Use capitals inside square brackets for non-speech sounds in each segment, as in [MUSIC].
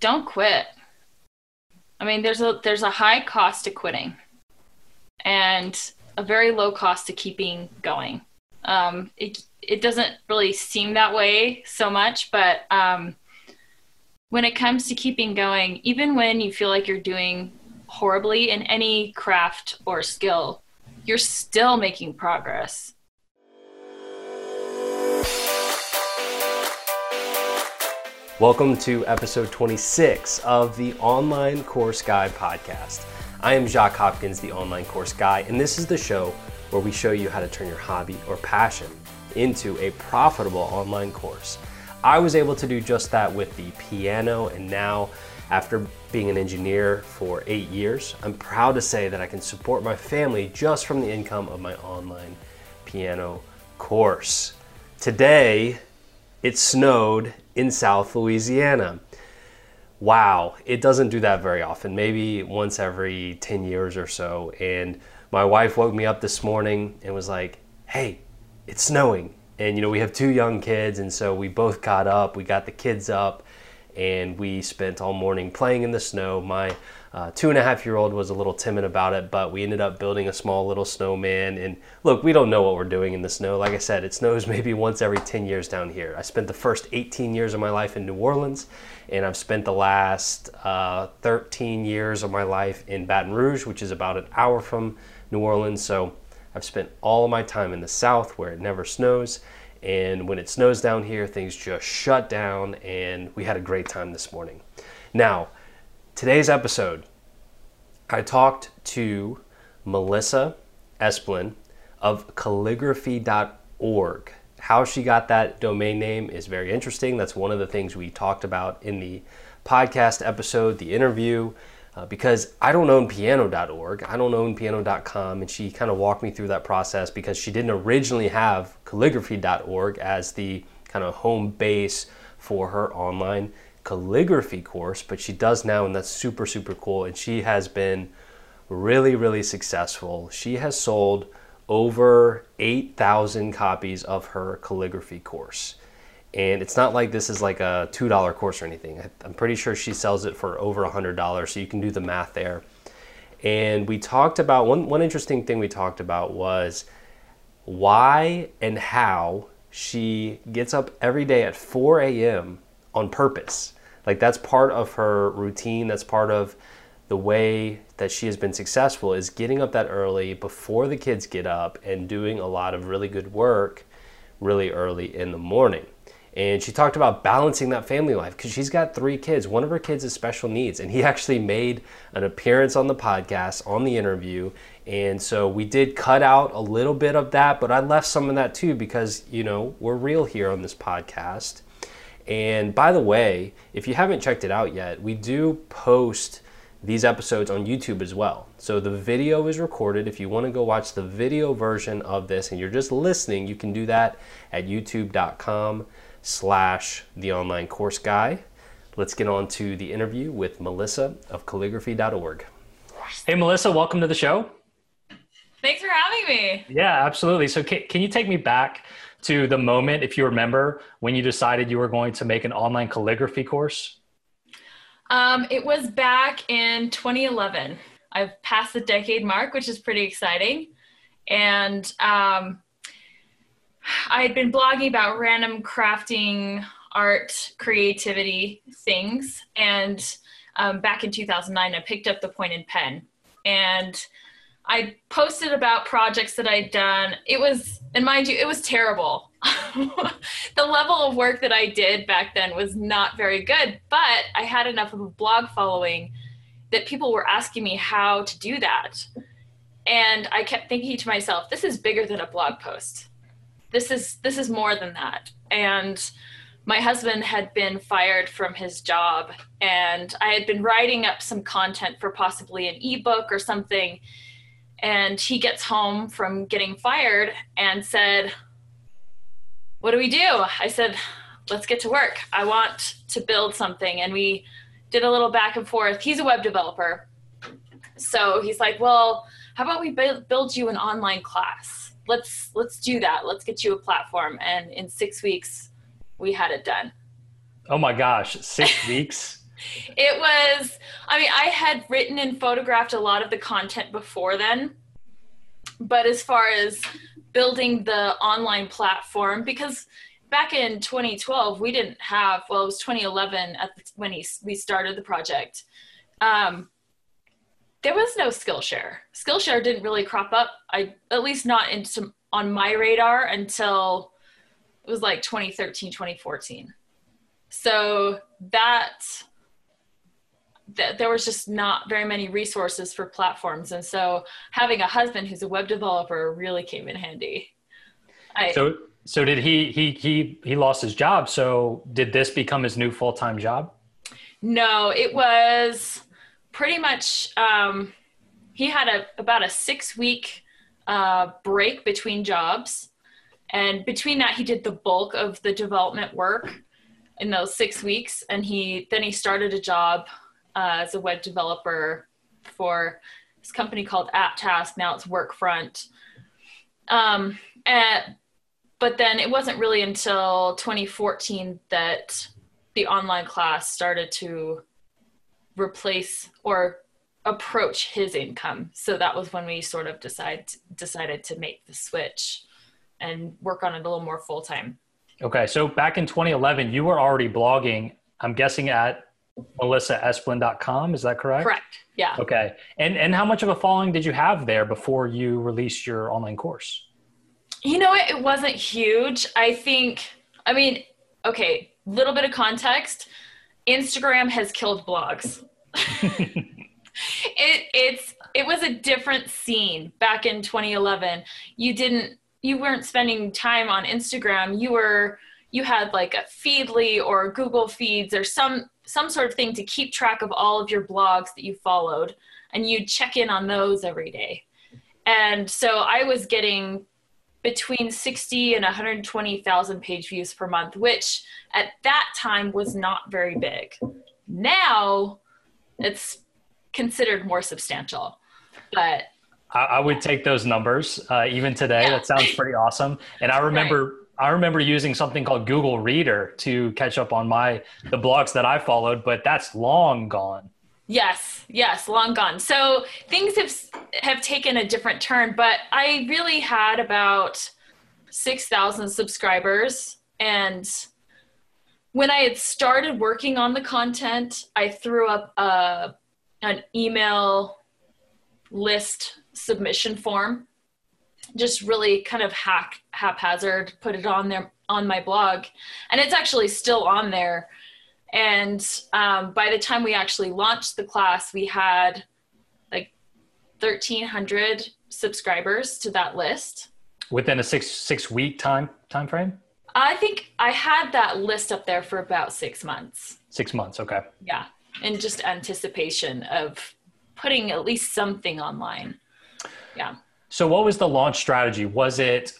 don't quit. I mean, there's a there's a high cost to quitting, and a very low cost to keeping going. Um, it it doesn't really seem that way so much, but um, when it comes to keeping going, even when you feel like you're doing horribly in any craft or skill, you're still making progress. Welcome to episode 26 of the Online Course Guy podcast. I am Jacques Hopkins, the Online Course Guy, and this is the show where we show you how to turn your hobby or passion into a profitable online course. I was able to do just that with the piano, and now, after being an engineer for eight years, I'm proud to say that I can support my family just from the income of my online piano course. Today, it snowed in South Louisiana. Wow, it doesn't do that very often, maybe once every 10 years or so. And my wife woke me up this morning and was like, hey, it's snowing. And you know, we have two young kids, and so we both got up, we got the kids up, and we spent all morning playing in the snow. My uh, two and a half year old was a little timid about it, but we ended up building a small little snowman. And look, we don't know what we're doing in the snow. Like I said, it snows [LAUGHS] maybe once every 10 years down here. I spent the first 18 years of my life in New Orleans, and I've spent the last uh, 13 years of my life in Baton Rouge, which is about an hour from New Orleans. So I've spent all of my time in the South where it never snows. And when it snows down here, things just shut down, and we had a great time this morning. Now, Today's episode, I talked to Melissa Esplin of calligraphy.org. How she got that domain name is very interesting. That's one of the things we talked about in the podcast episode, the interview, uh, because I don't own piano.org, I don't own piano.com, and she kind of walked me through that process because she didn't originally have calligraphy.org as the kind of home base for her online calligraphy course, but she does now, and that's super, super cool. And she has been really, really successful. She has sold over 8,000 copies of her calligraphy course. And it's not like this is like a $2 course or anything. I'm pretty sure she sells it for over $100, so you can do the math there. And we talked about one, one interesting thing we talked about was why and how she gets up every day at 4 a.m. on purpose like that's part of her routine. That's part of the way that she has been successful is getting up that early before the kids get up and doing a lot of really good work really early in the morning. And she talked about balancing that family life because she's got three kids. One of her kids has special needs, and he [LAUGHS] actually made an appearance on the podcast, on the interview. And so we did cut out a little bit of that, but I left some of that too because, you know, we're real here on this podcast. And by the way, if you haven't checked it out yet, we do post these episodes on YouTube as well. So the video is recorded. If you want to go watch the video version of this and you're just listening, you can do that at youtube.com slash the online course guy. Let's get on to the interview with Melissa of calligraphy.org. Hey, Melissa, welcome to the show. Thanks for having me. Yeah, absolutely. So, can, can you take me back to the moment, if you remember, when you decided you were going to make an online calligraphy course? Um, it was back in 2011. I've passed the decade mark, which is pretty exciting. And um, I had been blogging about random crafting, art, creativity things. And um, back in 2009, I picked up the pointed pen. And I posted about projects that I'd done. It was, and mind you, it was terrible. [LAUGHS] the level of work that I did back then was not very good, but I had enough of a blog following that people were asking me how to do that. And I kept thinking to myself, this is bigger than a blog post. This is this is more than that. And my husband had been fired from his job and I had been writing up some content for possibly an ebook or something and he gets home from getting fired and said, What do we do? I said, Let's get to work. I want to build something. And we did a little back and forth. He's a web developer. So he's like, Well, how about we build you an online class? Let's let's do that. Let's get you a platform. And in six weeks, we had it done. Oh my gosh, six [LAUGHS] weeks. It was, I mean, I had written and photographed a lot of the content before then. But as far as building the online platform, because back in 2012, we didn't have, well, it was 2011 at the, when he, we started the project. Um, there was no Skillshare. Skillshare didn't really crop up. I at least not into on my radar until it was like 2013, 2014. So that th- there was just not very many resources for platforms, and so having a husband who's a web developer really came in handy. I, so, so did he? He he he lost his job. So did this become his new full time job? No, it was pretty much. Um, he had a about a six week uh, break between jobs, and between that, he did the bulk of the development work in those six weeks, and he then he started a job uh, as a web developer for this company called AtTask. Now it's Workfront. Um, and, but then it wasn't really until 2014 that the online class started to replace or approach his income. So that was when we sort of decide, decided to make the switch and work on it a little more full time. Okay. So back in 2011, you were already blogging, I'm guessing at melissaesplin.com. Is that correct? Correct. Yeah. Okay. And and how much of a following did you have there before you released your online course? You know, it, it wasn't huge. I think. I mean, okay. Little bit of context. Instagram has killed blogs. [LAUGHS] it it's it was a different scene back in 2011. You didn't you weren't spending time on Instagram. You were you had like a Feedly or Google Feeds or some some sort of thing to keep track of all of your blogs that you followed and you'd check in on those every day. And so I was getting between 60 and 120,000 page views per month, which at that time was not very big. Now it's considered more substantial, but I, would take those numbers uh, even today. Yeah. That sounds pretty awesome. And I remember right. I remember using something called Google Reader to catch up on my the blogs that I followed, but that's long gone. Yes, yes, long gone. So things have have taken a different turn, but I really had about 6,000 subscribers and when I had started working on the content, I threw up a, an email list submission form just really kind of hack haphazard put it on there on my blog. And it's actually still on there. And um, by the time we actually launched the class we had like 1300 subscribers to that list. Within a six six week time time frame? I think i had that list up there for about six months. Six months okay. Yeah in just anticipation of putting at least something online. Yeah so what was the launch strategy? Was it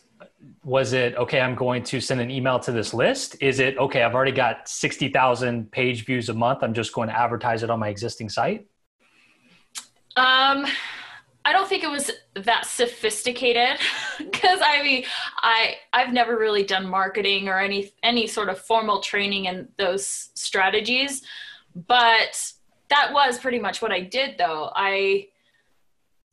was it okay i'm going to send an email to this list? Is it okay i've already got 60000 page views a month. I'm just going to advertise it on my existing site? Um i don't think it was that sophisticated [LAUGHS] because i mean i i've never really done marketing or any any sort of formal training in those strategies but that was pretty much what i did though. I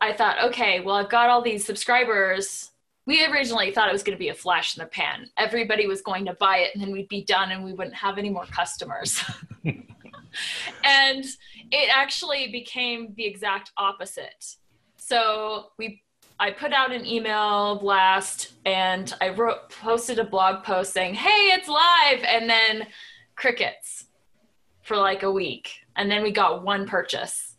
I thought, okay, well, I've got all these subscribers. We originally thought it was going to be a flash in the pan. Everybody was going to buy it and then we'd be done and we wouldn't have any more customers. [LAUGHS] and it actually became the exact opposite. So we I put out an email blast and I wrote posted a blog post saying, "Hey, it's live." And then crickets for like a week. And then we got one purchase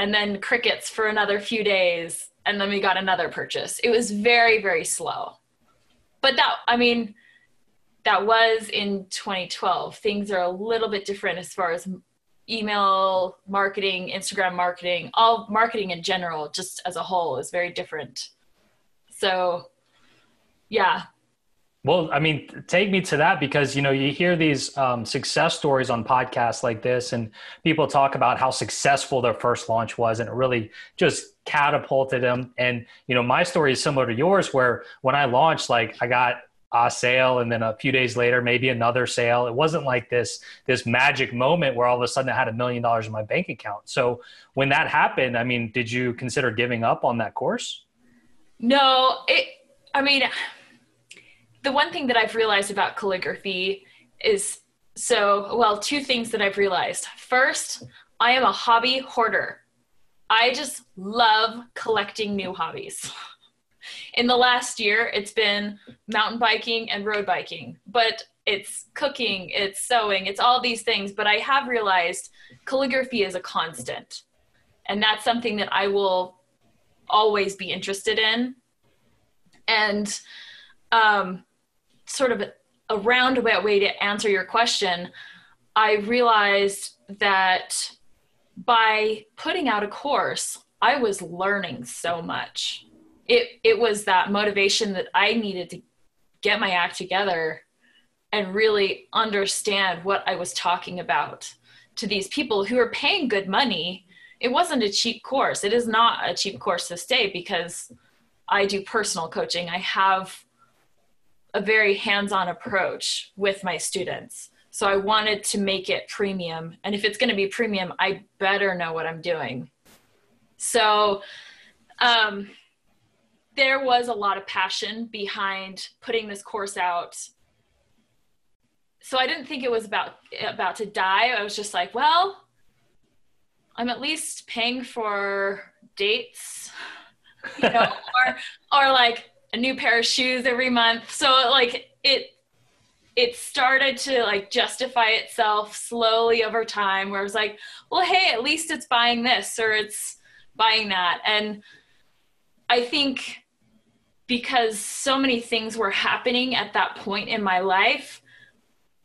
and then crickets for another few days and then we got another purchase. It was very very slow. But that i mean that was in 2012 things are a little bit different as far as email marketing instagram marketing all marketing in general just as a whole is very different. So yeah well, I mean, take me to that because you know you hear these um, success stories on podcasts like this, and people talk about how successful their first launch was, and it really just catapulted them. And you know, my story is similar to yours, where when I launched, like I got a sale and then a few days later maybe another sale. It wasn't like this this magic moment where all of a sudden i had a million dollars in my bank account. So when that happened i mean did you consider giving up on that course? No it i mean the one thing that i've realized about calligraphy is so well two things that i've realized first i am a hobby hoarder i just love collecting new hobbies in the last year, it's been mountain biking and road biking, but it's cooking, it's sewing, it's all these things. But I have realized calligraphy is a constant. And that's something that I will always be interested in. And um, sort of a roundabout way to answer your question, I realized that by putting out a course, I was learning so much it it was that motivation that I needed to get my act together and really understand what I was talking about to these people who are paying good money. It wasn't a cheap course. It is not a cheap course to stay because I do personal coaching. I have a very hands-on approach with my students. So I wanted to make it premium. And if it's going to be premium, I better know what I'm doing. So um, there was a lot of passion behind putting this course out so i didn't think it was about about to die i was just like well i'm at least paying for dates you know [LAUGHS] or or like a new pair of shoes every month. So like it it started to like justify itself slowly over time where it was like well hey at least it's buying this or it's buying that. And I think because so many things were happening at that point in my life,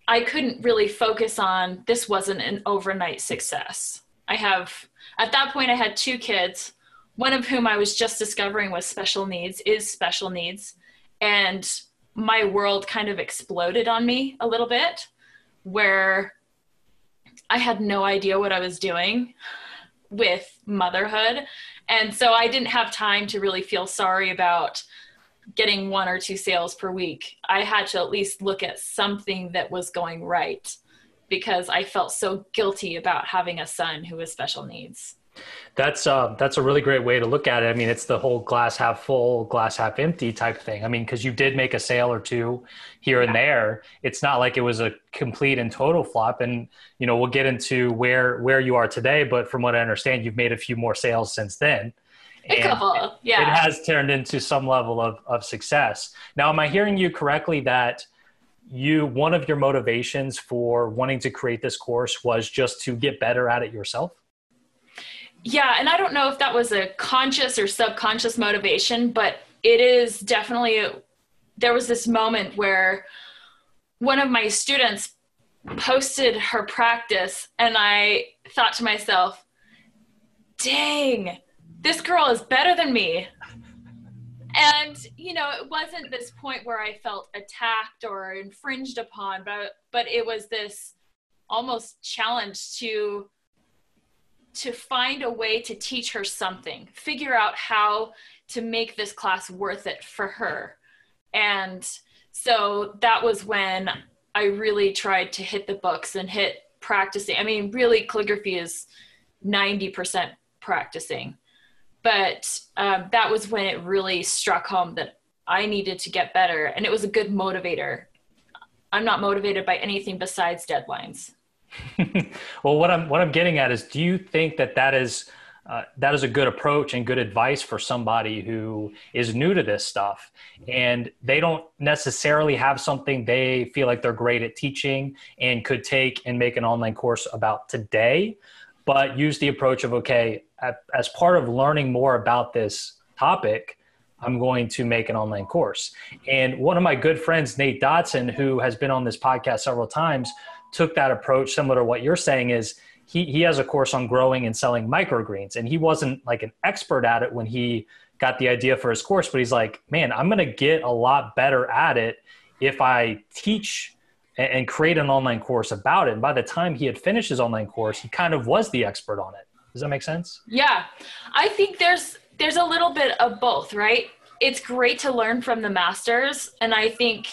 I couldn't really focus on this wasn't an overnight success. I have, at that point, I had two kids, one of whom I was just discovering was special needs, is special needs. And my world kind of exploded on me a little bit, where I had no idea what I was doing with motherhood. And so I didn't have time to really feel sorry about getting one or two sales per week. I had to at least look at something that was going right because I felt so guilty about having a son who was special needs. That's uh, that's a really great way to look at it. I mean, it's the whole glass half full, glass half empty type thing. I mean, because you did make a sale or two here yeah. and there. It's not like it was a complete and total flop. And you know, we'll get into where where you are today. But from what I understand, you've made a few more sales since then. A couple, yeah. It has turned into some level of of success. Now, am I hearing you correctly that? you one of your motivations for wanting to create this course was just to get better at it yourself yeah, and I don't know if that was a conscious or subconscious motivation, but it is definitely there was this moment where one of my students posted her practice and I thought to myself, "Dang, this girl is better than me." And you know, it wasn't this point where I felt attacked or infringed upon, but but it was this almost challenge to to find a way to teach her something, figure out how to make this class worth it for her. And so that was when I really tried to hit the books and hit practicing. I mean, really, calligraphy is 90% practicing. But um, that was when it really struck home that I needed to get better. And it was a good motivator. I'm not motivated by anything besides deadlines. [LAUGHS] well, what I'm what I'm getting at is, do you think that that is uh, that is a good approach and good advice for somebody who is new to this stuff and they don't necessarily have something they feel like they're great at teaching and could take and make an online course about today, but use the approach of okay, as part of learning more about this topic. I'm going to make an online course. And one of my good friends, Nate Dotson, who has been on this podcast several times, took that approach similar to what you're saying is he, he has a course on growing and selling microgreens. And he wasn't like an expert at it when he got the idea for his course but he's like man i'm going to get a lot better at it if i teach and create an online course about it. And by the time he had finished his online course he kind of was the expert on it. Does that make sense? Yeah. I think there's there's a little bit of both right? It's great to learn from the masters. And i think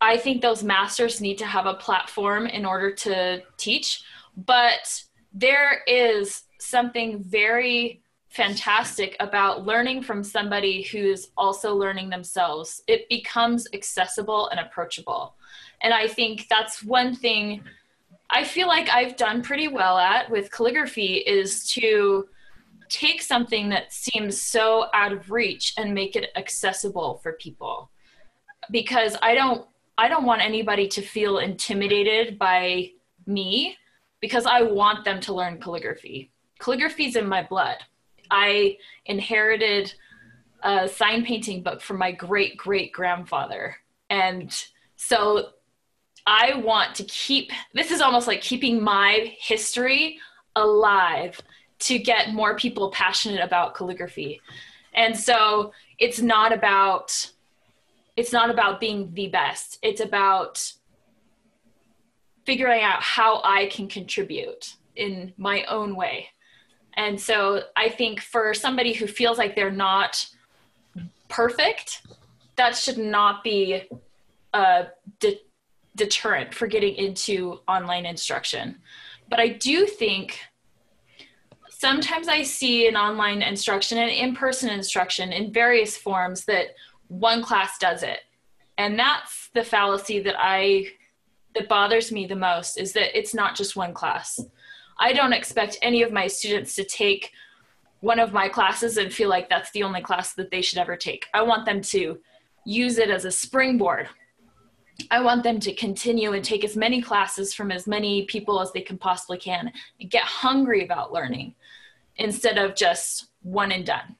I think those masters need to have a platform in order to teach, but there is something very fantastic about learning from somebody who's also learning themselves. It becomes accessible and approachable. And I think that's one thing I feel like I've done pretty well at with calligraphy is to take something that seems so out of reach and make it accessible for people. Because I don't I don't want anybody to feel intimidated by me because I want them to learn calligraphy. Calligraphy's in my blood. I inherited a sign painting book from my great great grandfather. And so I want to keep this is almost like keeping my history alive to get more people passionate about calligraphy. And so it's not about it's not about being the best. It's about figuring out how I can contribute in my own way. And so I think for somebody who feels like they're not perfect, that should not be a de- deterrent for getting into online instruction. But I do think sometimes I see in online instruction and in person instruction in various forms that one class does it. And that's the fallacy that I that bothers me the most is that it's not just one class. I don't expect any of my students to take one of my classes and feel like that's the only class that they should ever take. I want them to use it as a springboard. I want them to continue and take as many classes from as many people as they can possibly can and get hungry about learning instead of just one and done.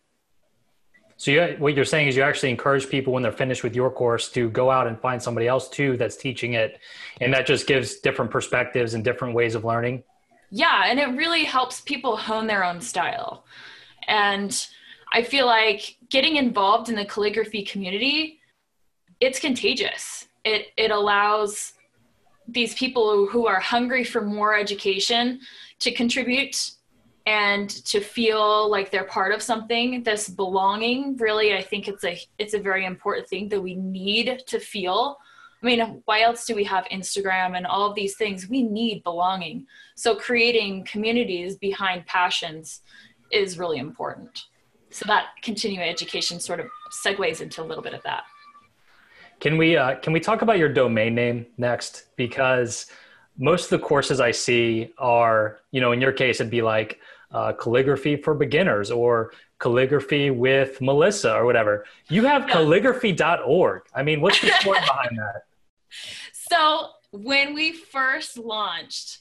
So you, what you're saying is you actually encourage people when they're finished with your course to go out and find somebody else too that's teaching it, and that just gives different perspectives and different ways of learning. Yeah, and it really helps people hone their own style. And I feel like getting involved in the calligraphy community, it's contagious. It it allows these people who are hungry for more education to contribute and to feel like they're part of something this belonging really i think it's a it's a very important thing that we need to feel I mean, why else do we have Instagram and all of these things? We need belonging. So creating communities behind passions is really important. So that continuing education sort of segues into a little bit of that. Can we uh, can we talk about your domain name next? Because most of the courses I see are, you know, in your case, it'd be like uh, calligraphy for beginners or calligraphy with Melissa or whatever. You have calligraphy.org. I mean, what's the story [LAUGHS] behind that? So when we first launched,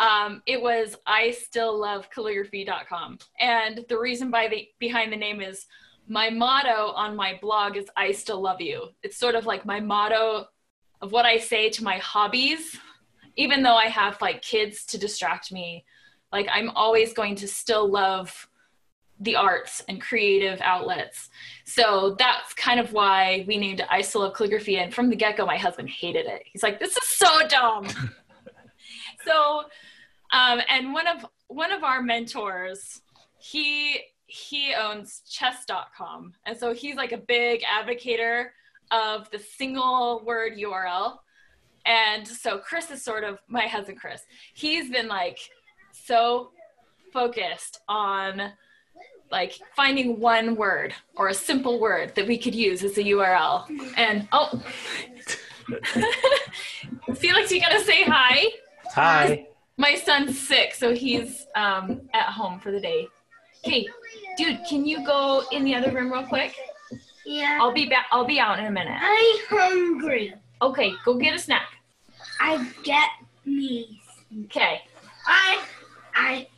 um, it was I still love calligraphy.com. And the reason by the behind the name is my motto on my blog is I still love you. It's sort of like my motto of what I say to my hobbies, even though I have like kids to distract me. Like I'm always going to still love the arts and creative outlets. So that's kind of why we named it I Still Love Calligraphy. And from the get go, my husband hated it. He's like, this is so dumb. [LAUGHS] so, um, and one of one of our mentors, he he owns chess.com. And so he's like a big advocator of the single word URL. And so Chris is sort of my husband, Chris. He's been like so focused on like finding one word or a simple word that we could use as a URL. And oh, [LAUGHS] Felix, you gotta say hi. Hi. My son's sick, so he's um, at home for the day. Hey, dude, can you go in the other room real quick? Yeah. I'll be back. I'll be out in a minute. I'm hungry. Okay, go get a snack. I get me. Okay. I, I,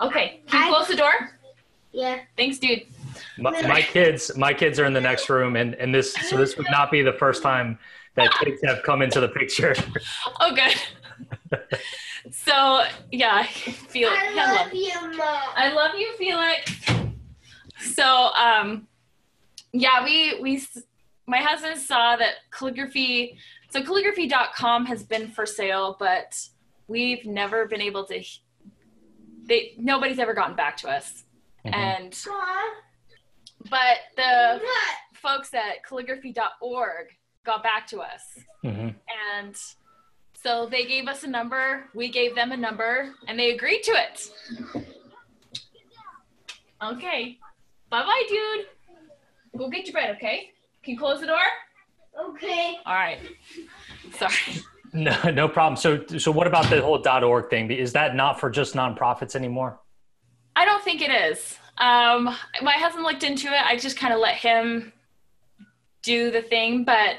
Okay. Can you I- close the door? yeah. Thanks, dude. My, my kids, my kids are in the next room, and and this so this would not be the first time that kids have come into the picture. Oh, good. so yeah, Felix. I love you, Mom. I love you, Felix. So, um, yeah, we we my husband saw that calligraphy. So calligraphy.com has been for sale, but we've never been able to. They nobody's ever gotten back to us, Mhm. and but the folks at calligraphy.org got back to us. hmm And so they gave us a number, we gave them a number, and they agreed to it. Okay. Bye bye, dude. Go get your bread, okay? Can you close the door? Okay. All right. Sorry. No, [LAUGHS] no problem. So, so what about the whole .org thing? Is that not for just nonprofits anymore? I don't think it is. Um, my husband looked into it. I just kind of let him do the thing. But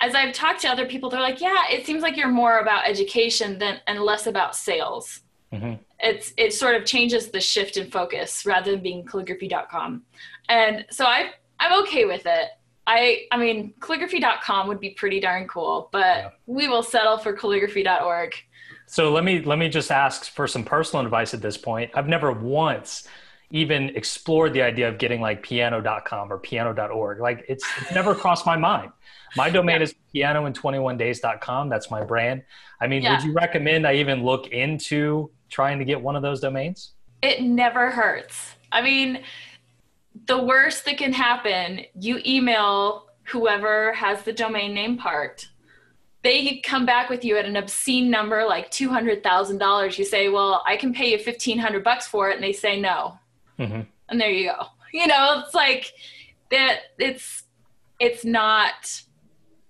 as I've talked to other people, they're like, "Yeah, it seems like you're more about education than and less about sales." hmm It's it sort of changes the shift in focus rather than being calligraphy.com, and so I I'm okay with it. I I mean calligraphy.com would be pretty darn cool, but Yeah. we will settle for calligraphy.org. So let me let me just ask for some personal advice at this point. I've never once even explored the idea of getting like piano.com or piano.org. Like it's, it's never crossed my mind. My domain is piano in 21days.com. That's my brand. I mean, Yeah. would you recommend I even look into trying to get one of those domains? it never hurts. I mean, the worst that can happen, you email whoever has the domain name part. They come back with you at an obscene number like $200,000. You say, "Well, I can pay you 1500 bucks for it." And they say no. hmm And there you go. [LAUGHS] You know, it's like that it's it's not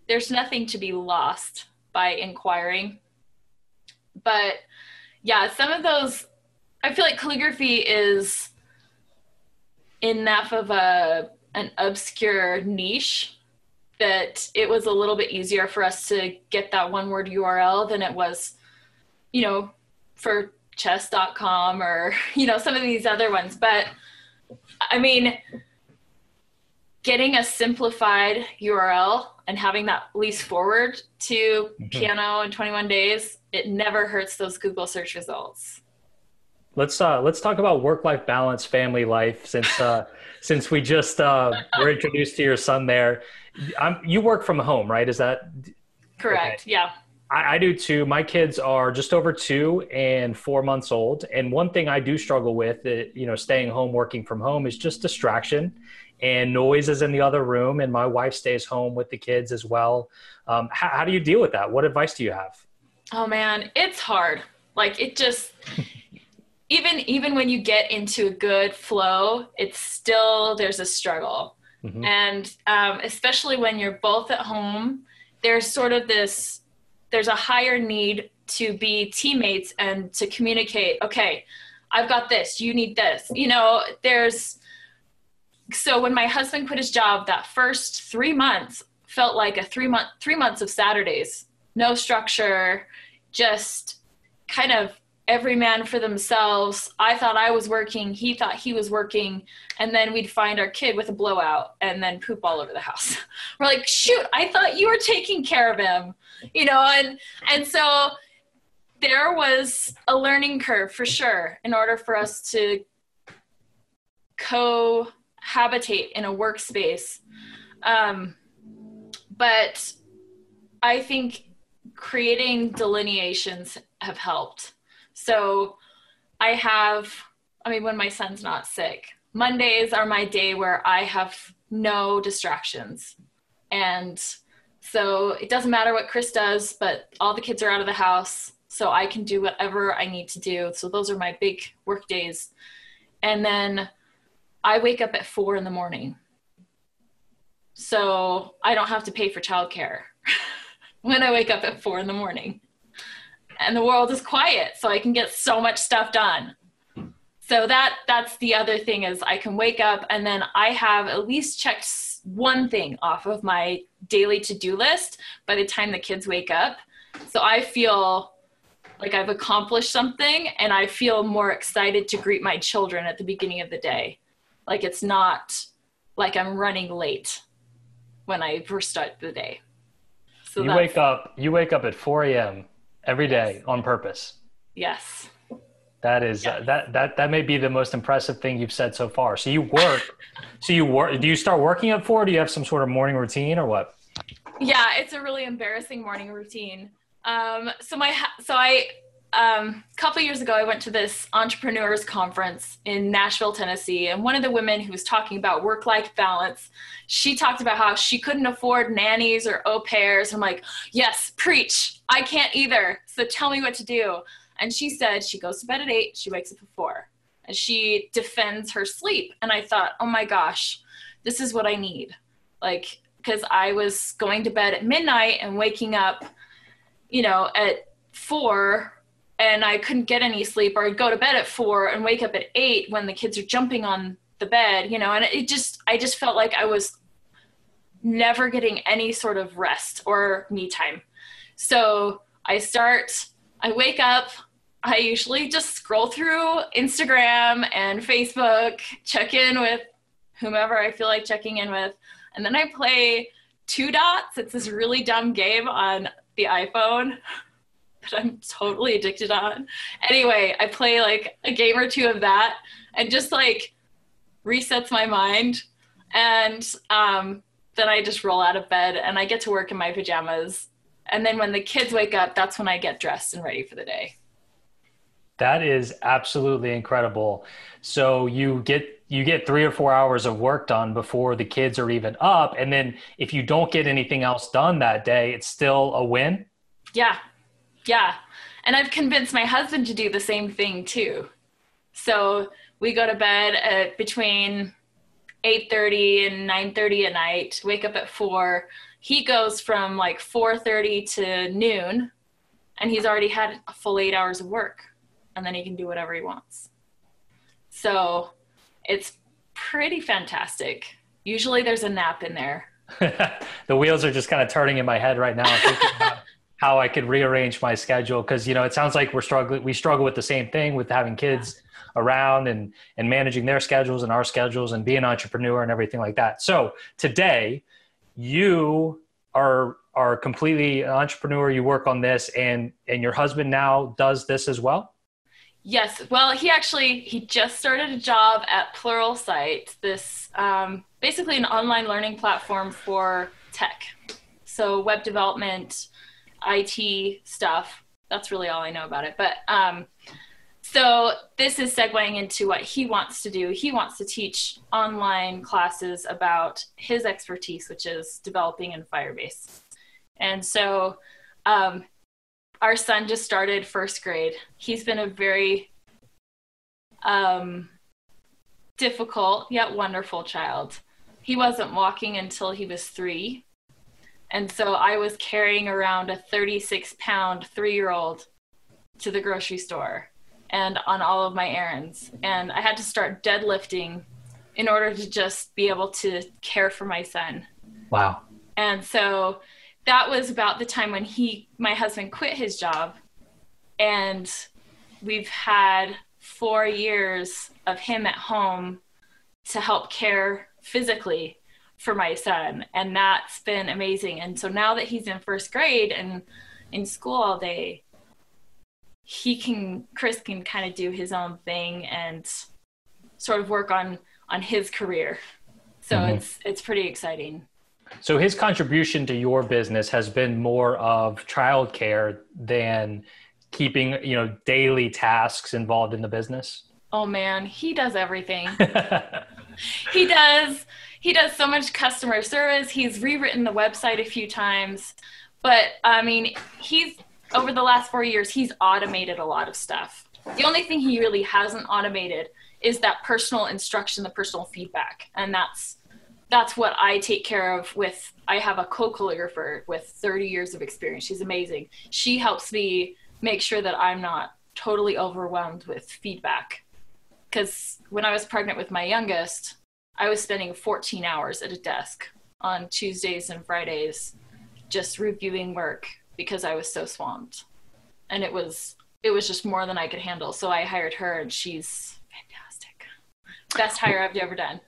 there's nothing to be lost by inquiring. But yeah, some of those I feel like calligraphy is enough of a an obscure niche that it was a little bit easier for us to get that one word URL than it was, you know, for chess.com or, [LAUGHS] you know, some of these other ones. But I mean, getting a simplified URL and having that least forward to Mhm. piano in 21 days, it never hurts those Google search results. Let's uh, let's talk about work-life balance, family life. Since uh, [LAUGHS] since we just uh, were introduced to your son there, I'm, you work from home, right? Is that Correct. Yeah. I, I do too. My kids are just over two and four months old, and one thing I do struggle with, uh, you know, staying home, working from home, is just distraction and noises in the other room. And my wife stays home with the kids as well. Um, how, how do you deal with that? What advice do you have? Oh man, it's hard. Like it just even even when you get into a good flow, it's still there's a struggle. Mhm. And um, especially when you're both at home, there's sort of this there's a higher need to be teammates and to communicate, okay, I've got this, you need this. You know, there's so when my husband quit his job, that first three months felt like a three month three months of Saturdays. No structure, just kind of every man for themselves. I thought I was working, he thought he was working, and then we'd find our kid with a blowout and then poop all over the house. [LAUGHS] We're like, shoot, I thought you were taking care of him, you know, and and so there was a learning curve for sure in order for us to cohabitate in a workspace. Um, but I think creating delineations have helped. So I have, I mean, when my son's not sick, Mondays are my day where I have no distractions. And so it doesn't matter what Chris does, but all the kids are out of the house. So I can do whatever I need to do. So those are my big work days. And then I wake up at four in the morning. So I don't have to pay for childcare [LAUGHS] when I wake up at four in the morning. And the world is quiet, so I can get so much stuff done. So that that's the other thing is I can wake up and then I have at least checked one thing off of my daily to-do list by the time the kids wake up. So I feel like I've accomplished something and I feel more excited to greet my children at the beginning of the day. Like it's not like I'm running late when I first start the day. So you wake up. You wake up at 4 a.m. every day on purpose. Yes. That is Yeah. that that that may be the most impressive thing you've said so far. So you work. so you work. Do you start working at four? Do you have some sort of morning routine or what? Yeah, it's a really embarrassing morning routine. Um, so my so I um, a couple years ago, I went to this entrepreneurs conference in Nashville, Tennessee, and one of the women who was talking about work-life balance, she talked about how she couldn't afford nannies or au pairs. I'm like, yes, preach. I can't either. So tell me what to do. And she said she goes to bed at eight, she wakes up at four, and she defends her sleep. And I thought, oh my gosh, this is what I need. Like, because I was going to bed at midnight and waking up, you know, at four and I couldn't get any sleep, or I'd go to bed at four and wake up at eight when the kids are jumping on the bed, you know, and it just, I just felt like I was never getting any sort of rest or me time. So I start, I wake up, I usually just scroll through Instagram and Facebook, check in with whomever I feel like checking in with, and then I play Two Dots. It's this really dumb game on the iPhone that I'm totally addicted on. Anyway, I play like a game or two of that and just like resets my mind. And um, then I just roll out of bed and I get to work in my pajamas. And then when the kids wake up, that's when I get dressed and ready for the day. That is absolutely incredible. So you get you get 3 or 4 hours of work done before the kids are even up and then if you don't get anything else done that day, it's still a win? Yeah, yeah. And I've convinced my husband to do the same thing too. So we go to bed at between 8:30 and 9:30 at night, wake up at 4. He goes from like 4:30 to noon and he's already had a full 8 hours of work and then he can do whatever he wants. So it's pretty fantastic. Usually there's a nap in there. [LAUGHS] the wheels are just kind of turning in my head right now [LAUGHS] how I could rearrange my schedule because you know it sounds like we're struggling we struggle with the same thing with having kids yeah. around and and managing their schedules and our schedules and being an entrepreneur and everything like that. So today you are are completely an entrepreneur you work on this and and your husband now does this as well yes well he actually he just started a job at pluralsight this um, basically an online learning platform for tech so web development IT stuff. That's really all I know about it. But um, so this is segueing into what he wants to do. He wants to teach online classes about his expertise, which is developing in Firebase. And so um, our son just started first grade. He's been a very um, difficult yet wonderful child. He wasn't walking until he was three. And so I was carrying around a 36 pound three year old to the grocery store and on all of my errands. And I had to start deadlifting in order to just be able to care for my son. Wow. And so that was about the time when he, my husband, quit his job. And we've had four years of him at home to help care physically for my son and that's been amazing. And so now that he's in first grade and in school all day he can chris can kind of do his own thing and sort of work on on his career. So mm-hmm. it's it's pretty exciting. So his contribution to your business has been more of childcare than keeping you know daily tasks involved in the business? Oh man he does everything. [LAUGHS] He does he does so much customer service. He's rewritten the website a few times, but I mean, he's over the last four years, he's automated a lot of stuff. The only thing he really hasn't automated is that personal instruction, the personal feedback, and that's that's what I take care of with I have a co-calligrapher with 30 years of experience. She's amazing. She helps me make sure that I'm not totally overwhelmed with feedback. Cuz when I was pregnant with my youngest, I was spending 14 hours at a desk on Tuesdays and Fridays just reviewing work because I was so swamped. And it was it was just more than I could handle. So I hired her and she's fantastic. Best hire I've ever done.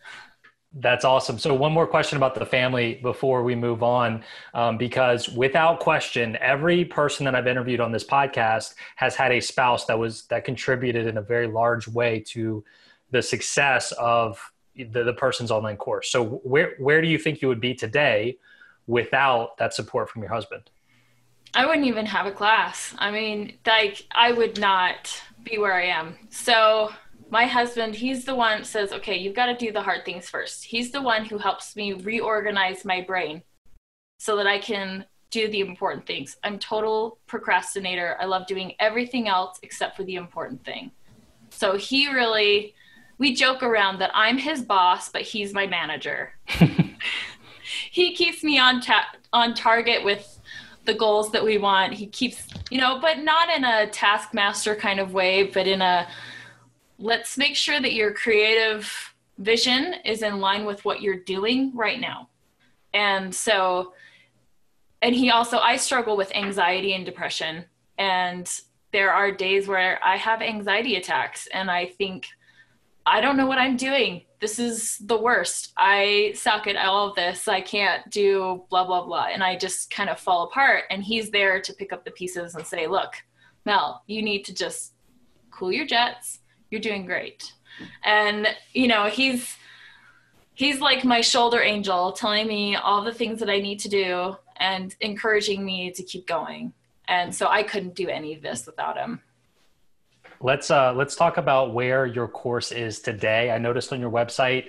That's awesome. So, one more question about the family before we move on, um, because without question, every person that I've interviewed on this podcast has had a spouse that was that contributed in a very large way to the success of the, the person's online course. So where where do you think you would be today without that support from your husband? I wouldn't even have a class. I mean, like, I would not be where I am. So, my husband, he's the one says, okay, you've got to do the hard things first. He's the one who helps me reorganize my brain so that I can do the important things. I'm total procrastinator. I love doing everything else except for the important thing. So he really we joke around that I'm his boss, but he's my manager. [LAUGHS] he keeps me on ta- on target with the goals that we want. He keeps, you know, but not in a taskmaster kind of way, but in a let's make sure that your creative vision is in line with what you're doing right now. And so and he also I struggle with anxiety and depression and there are days where I have anxiety attacks and I think I don't know what I'm doing. This is the worst. I suck at all of this. I can't do blah, blah, blah. And I just kind of fall apart. And he's there to pick up the pieces and say, look, Mel, you need to just cool your jets. You're doing great. And, you know, he's, he's like my shoulder angel telling me all the things that I need to do and encouraging me to keep going. And so I couldn't do any of this without him. Let's uh, let's talk about where your course is today. I noticed on your website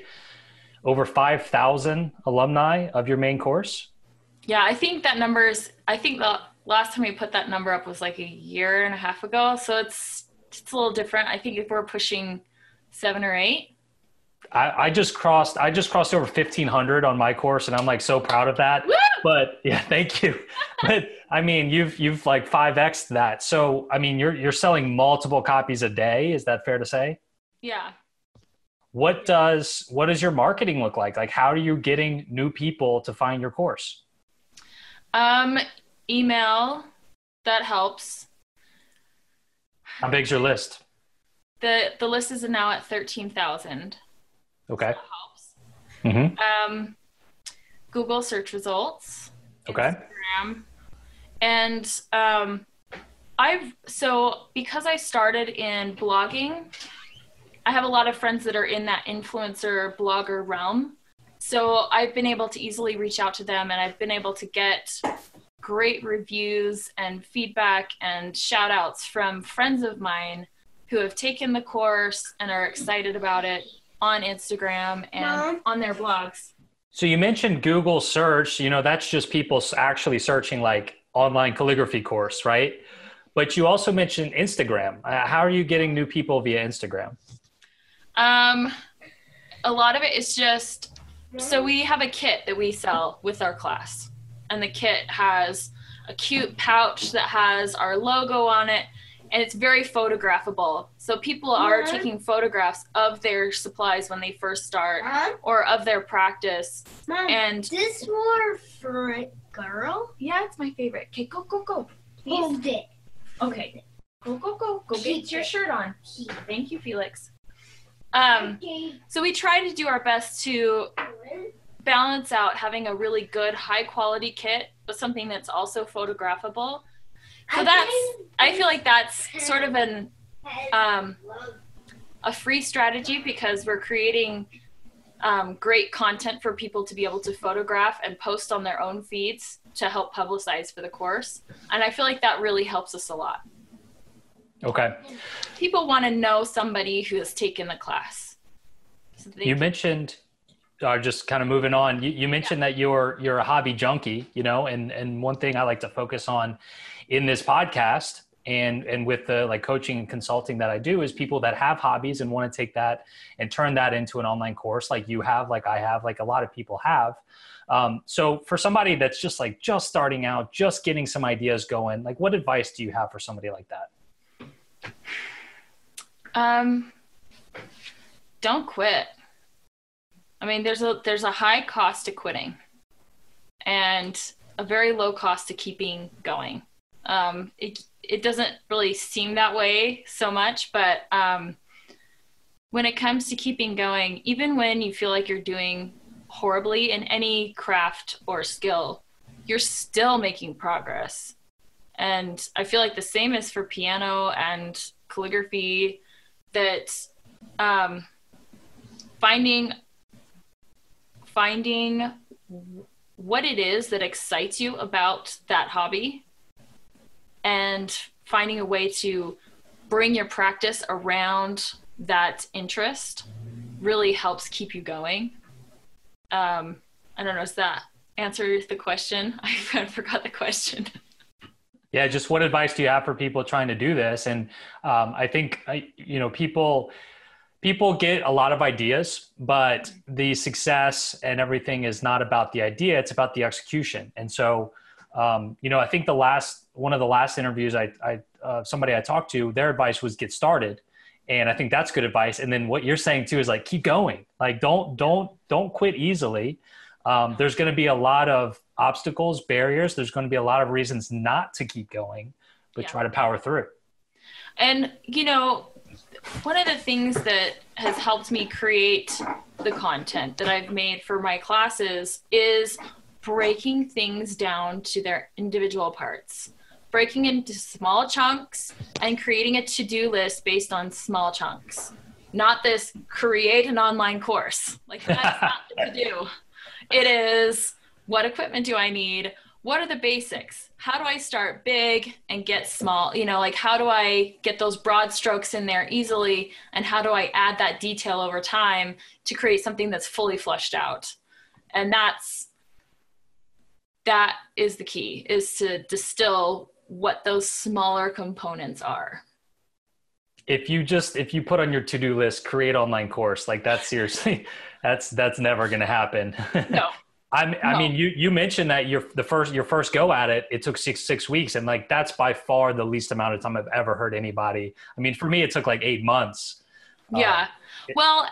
over five thousand alumni of your main course. Yeah, I think that number is. I think the last time we put that number up was like a year and a half ago. So it's it's a little different. I think if we're pushing seven or eight. I, I just crossed. I just crossed over fifteen hundred on my course, and I'm like so proud of that. Woo! But yeah, thank you. [LAUGHS] but I mean, you've you've like five x that. So I mean, you're you're selling multiple copies a day. Is that fair to say? Yeah. What does what does your marketing look like? Like, how are you getting new people to find your course? Um, email that helps. How big's your list? the The list is now at thirteen thousand. Okay. That helps. Mm-hmm. Um, Google search results. Okay. Instagram. And um, I've so because I started in blogging, I have a lot of friends that are in that influencer blogger realm. So I've been able to easily reach out to them and I've been able to get great reviews and feedback and shout outs from friends of mine who have taken the course and are excited about it on Instagram and Mom? on their blogs. So you mentioned Google search. You know, that's just people actually searching like online calligraphy course, right? But you also mentioned Instagram. Uh, how are you getting new people via Instagram? Um, a lot of it is just so we have a kit that we sell with our class, and the kit has a cute pouch that has our logo on it, and it's very photographable. So people are taking photographs of their supplies when they first start Mom, or of their practice. Mom, And this more for a girl. yeah, it's my favorite. Okay, go go go. Please. Hold it. Okay, go go go. Go get your shirt on. Keep Thank you, Felix. Um, it. so we try to do our best to balance out having a really good high quality kit but something that's also photographable so that's i feel like that's sort of an um, a free strategy because we're creating um, great content for people to be able to photograph and post on their own feeds to help publicize for the course and i feel like that really helps us a lot Okay. people want to know somebody who has taken the class so You mentioned, uh, just kind of moving on. You, you mentioned that you're you're a hobby junkie, you know, and and one thing I like to focus on in this podcast and and with the like coaching and consulting that I do is people that have hobbies and want to take that and turn that into an online course, like you have, like I have, like a lot of people have. Um, so for somebody that's just like just starting out, just getting some ideas going, like what advice do you have for somebody like that? Um, don't quit. I mean, there's a there's a high cost to quitting, and a very low cost to keeping going. Um, it it doesn't really seem that way so much, but um, when it comes to keeping going, even when you feel like you're doing horribly in any craft or skill, you're still making progress. And I feel like the same is for piano and calligraphy that um, finding finding what it is that excites you about that hobby and finding a way to bring your practice around that interest really helps keep you going. Um, I don't know, does that answer the question? [LAUGHS] I forgot the question. [LAUGHS] Yeah, just what advice do you have for people trying to do this? And um, I think you know people people get a lot of ideas, but the success and everything is not about the idea; it's about the execution. And so, um, you know, I think the last one of the last interviews I, I uh, somebody I talked to, their advice was get started, and I think that's good advice. And then what you're saying too is like keep going, like don't don't don't quit easily. Um, there's going to be a lot of obstacles, barriers. There's going to be a lot of reasons not to keep going, but yeah. try to power through. And, you know, one of the things that has helped me create the content that I've made for my classes is breaking things down to their individual parts, breaking into small chunks and creating a to do list based on small chunks. Not this create an online course. Like, that's not [LAUGHS] the to do. It is what equipment do I need? What are the basics? How do I start big and get small? You know, like how do I get those broad strokes in there easily? And how do I add that detail over time to create something that's fully flushed out? And that's that is the key is to distill what those smaller components are if you just if you put on your to-do list create online course like that's seriously [LAUGHS] that's that's never going to happen [LAUGHS] no I, I mean, you you mentioned that your the first your first go at it, it took six six weeks, and like that's by far the least amount of time I've ever heard anybody. I mean, for me, it took like eight months. Yeah. Uh, well,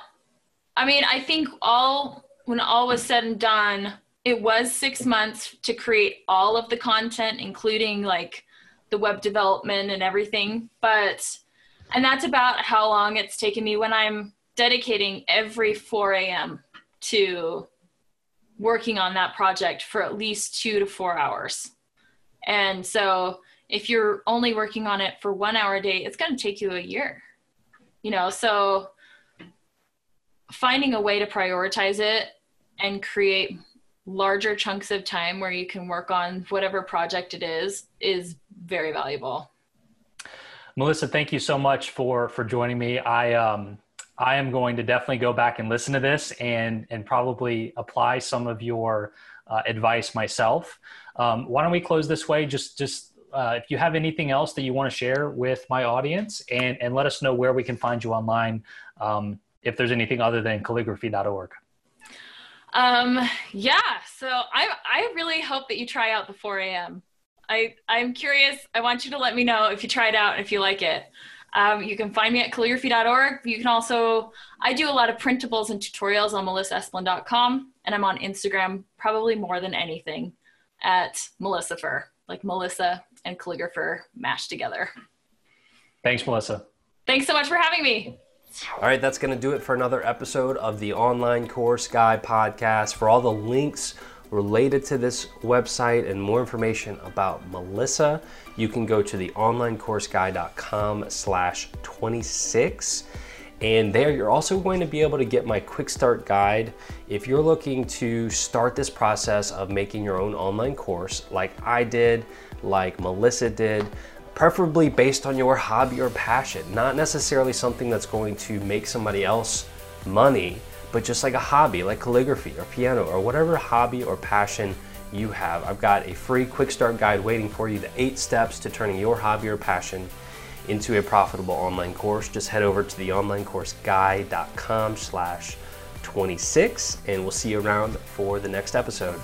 I mean, I think all when all was said and done, it was six months to create all of the content, including like the web development and everything. But and that's about how long it's taken me when I'm dedicating every 4 a.m. to working on that project for at least two to four hours. And so if you're only working on it for one hour a day, it's going to take you a year. You know, so finding a way to prioritize it and create larger chunks of time where you can work on whatever project it is is very valuable. Melissa, thank you so much for for joining me. I um I am going to definitely go back and listen to this and and probably apply some of your uh, advice myself. Um, why don't we close this way? Just just uh, if you have anything else that you want to share with my audience, and and let us know where we can find you online. Um, if there's anything other than calligraphy.org. Um, yeah. So I I really hope that you try out the 4 a.m. I I'm curious. I want you to let me know if you try it out and if you like it. Um, you can find me at calligraphy.org. You can also, I do a lot of printables and tutorials on melissaesplin.com, and I'm on Instagram probably more than anything at Melligrapher, like Melissa and calligrapher mashed together. Thanks, Melissa. Thanks so much for having me. All right, that's going to do it for another episode of the Online Course Guy podcast. For all the links, related to this website and more information about Melissa, you can go to the onlinecourseguy.com slash 26. And there you're also going to be able to get my quick start guide if you're looking to start this process of making your own online course like I did, like Melissa did, preferably based on your hobby or passion, not necessarily something that's going to make somebody else money, but just like a hobby, like calligraphy or piano or whatever hobby or passion you have. I've got a free quick start guide waiting for you, the eight steps to turning your hobby or passion into a profitable online course. Just head over to the onlinecourseguy.com slash 26 and we'll see you around for the next episode.